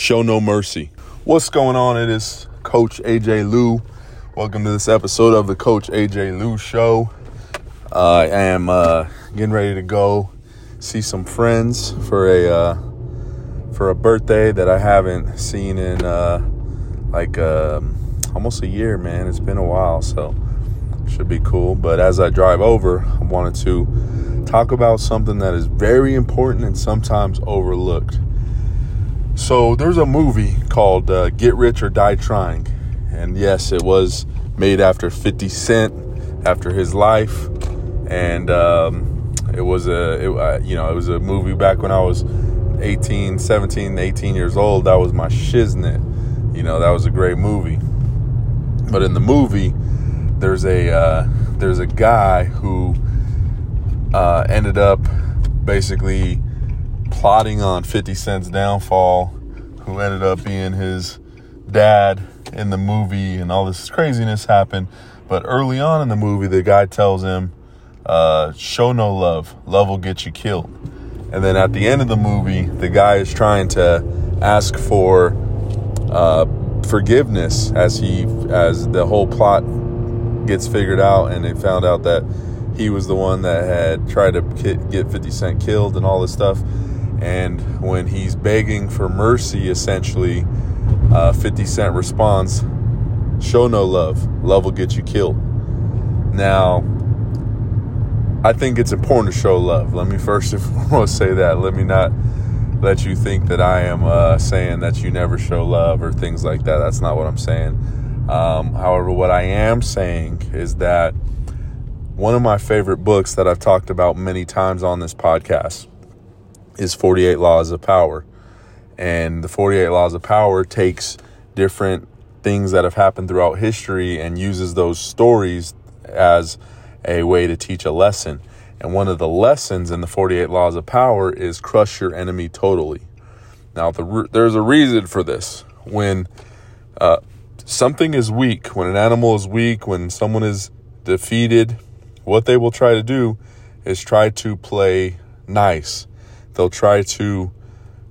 Show no mercy. What's going on? It is Coach AJ Lew. Welcome to this episode of the Coach AJ Lew Show. I am uh, getting ready to go see some friends for a uh, for a birthday that I haven't seen in uh, like um, almost a year. Man, it's been a while, so should be cool. But as I drive over, I wanted to talk about something that is very important and sometimes overlooked. So there's a movie called uh, Get Rich or Die Trying, and yes, it was made after 50 Cent, after his life, and um, it was a it, uh, you know it was a movie back when I was 18, 17, 18 years old. That was my shiznit. You know that was a great movie. But in the movie, there's a uh, there's a guy who uh, ended up basically plotting on 50 Cent's downfall, who ended up being his dad in the movie, and all this craziness happened. But early on in the movie, the guy tells him, uh, Show no love, love will get you killed. And then at the end of the movie, the guy is trying to ask for uh, forgiveness as he as the whole plot gets figured out, and they found out that he was the one that had tried to get 50 Cent killed and all this stuff. And when he's begging for mercy, essentially, uh, 50 Cent responds, Show no love. Love will get you killed. Now, I think it's important to show love. Let me first and foremost say that. Let me not let you think that I am uh, saying that you never show love or things like that. That's not what I'm saying. Um, however, what I am saying is that one of my favorite books that I've talked about many times on this podcast is 48 Laws of Power. And the 48 Laws of Power takes different things that have happened throughout history and uses those stories as a way to teach a lesson. And one of the lessons in the 48 Laws of Power is crush your enemy totally. Now, the, there's a reason for this. When uh, something is weak, when an animal is weak, when someone is defeated, what they will try to do is try to play nice They'll try to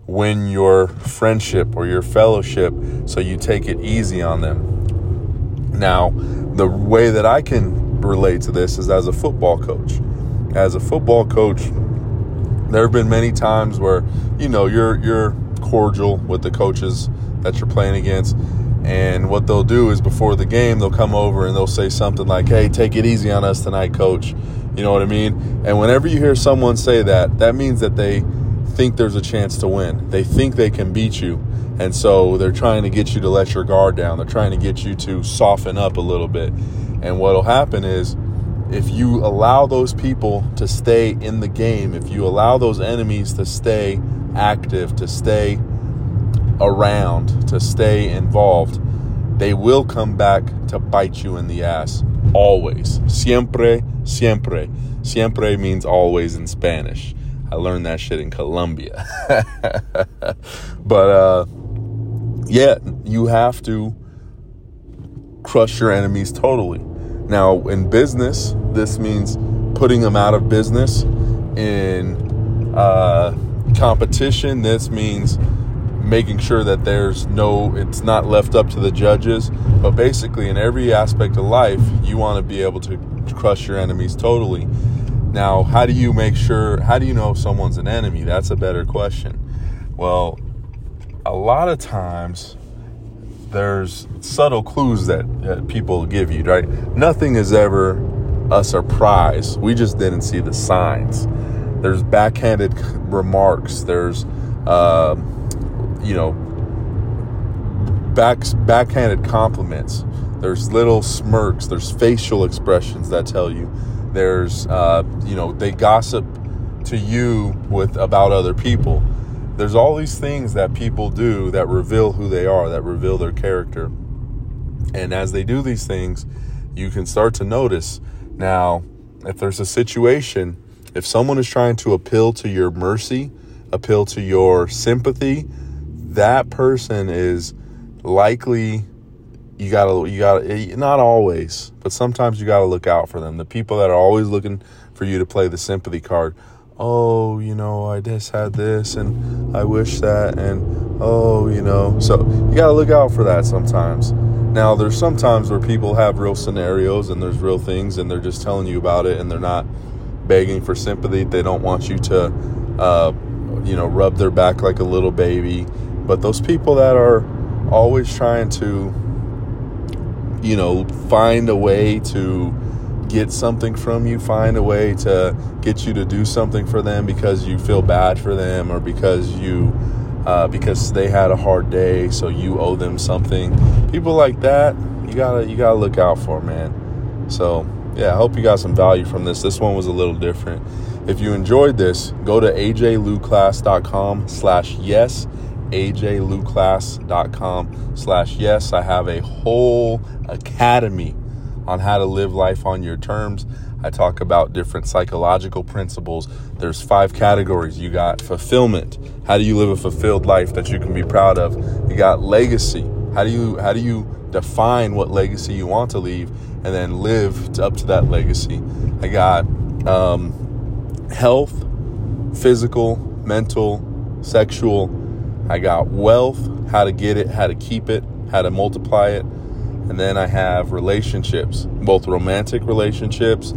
win your friendship or your fellowship so you take it easy on them. Now, the way that I can relate to this is as a football coach. As a football coach, there have been many times where you know you're you're cordial with the coaches that you're playing against and what they'll do is before the game they'll come over and they'll say something like hey take it easy on us tonight coach you know what I mean? And whenever you hear someone say that, that means that they think there's a chance to win. They think they can beat you. And so they're trying to get you to let your guard down. They're trying to get you to soften up a little bit. And what'll happen is if you allow those people to stay in the game, if you allow those enemies to stay active, to stay around, to stay involved, they will come back to bite you in the ass. Always. Siempre Siempre. Siempre means always in Spanish. I learned that shit in Colombia. but uh, yeah, you have to crush your enemies totally. Now, in business, this means putting them out of business. In uh, competition, this means making sure that there's no, it's not left up to the judges. But basically, in every aspect of life, you want to be able to crush your enemies totally. Now, how do you make sure, how do you know if someone's an enemy? That's a better question. Well, a lot of times there's subtle clues that, that people give you, right? Nothing is ever a surprise. We just didn't see the signs. There's backhanded remarks. There's, uh, you know, back backhanded compliments. There's little smirks. There's facial expressions that tell you. There's, uh, you know, they gossip to you with about other people. There's all these things that people do that reveal who they are, that reveal their character. And as they do these things, you can start to notice. Now, if there's a situation, if someone is trying to appeal to your mercy, appeal to your sympathy, that person is likely you gotta you gotta eh, not always but sometimes you gotta look out for them the people that are always looking for you to play the sympathy card oh, you know, I just had this and I wish that, and oh, you know. So you got to look out for that sometimes. Now, there's sometimes where people have real scenarios and there's real things and they're just telling you about it and they're not begging for sympathy. They don't want you to, uh, you know, rub their back like a little baby. But those people that are always trying to, you know, find a way to get something from you, find a way to get you to do something for them because you feel bad for them or because you uh, because they had a hard day, so you owe them something. People like that, you gotta you gotta look out for, man. So yeah, I hope you got some value from this. This one was a little different. If you enjoyed this, go to ajlewclass.com slash yes, ajlewclass.com slash yes. I have a whole academy on how to live life on your terms. I talk about different psychological principles. There's five categories. You got fulfillment. How do you live a fulfilled life that you can be proud of? You got legacy. How do you how do you define what legacy you want to leave and then live up to that legacy? I got um, health, physical, mental, sexual. I got wealth, how to get it, how to keep it, how to multiply it. And then I have relationships, both romantic relationships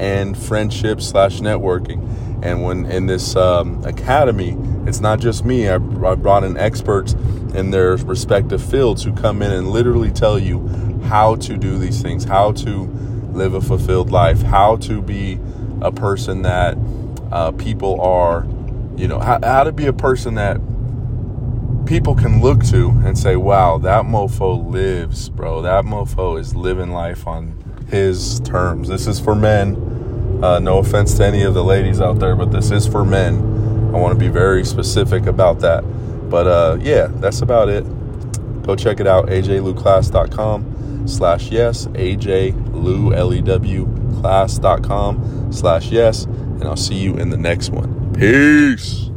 and friendship slash networking. And when in this um, academy, it's not just me. I, I brought in experts in their respective fields who come in and literally tell you how to do these things, how to live a fulfilled life, how to be a person that uh, people are, you know, how, how to be a person that people can look to and say, wow, that mofo lives, bro. That mofo is living life on his terms. This is for men. Uh, no offense to any of the ladies out there, but this is for men. I want to be very specific about that. But uh, yeah, that's about it. Go check it out, ajlewclass.com slash yes, ajlew, L-E-W, class.com slash yes, and I'll see you in the next one. Peace.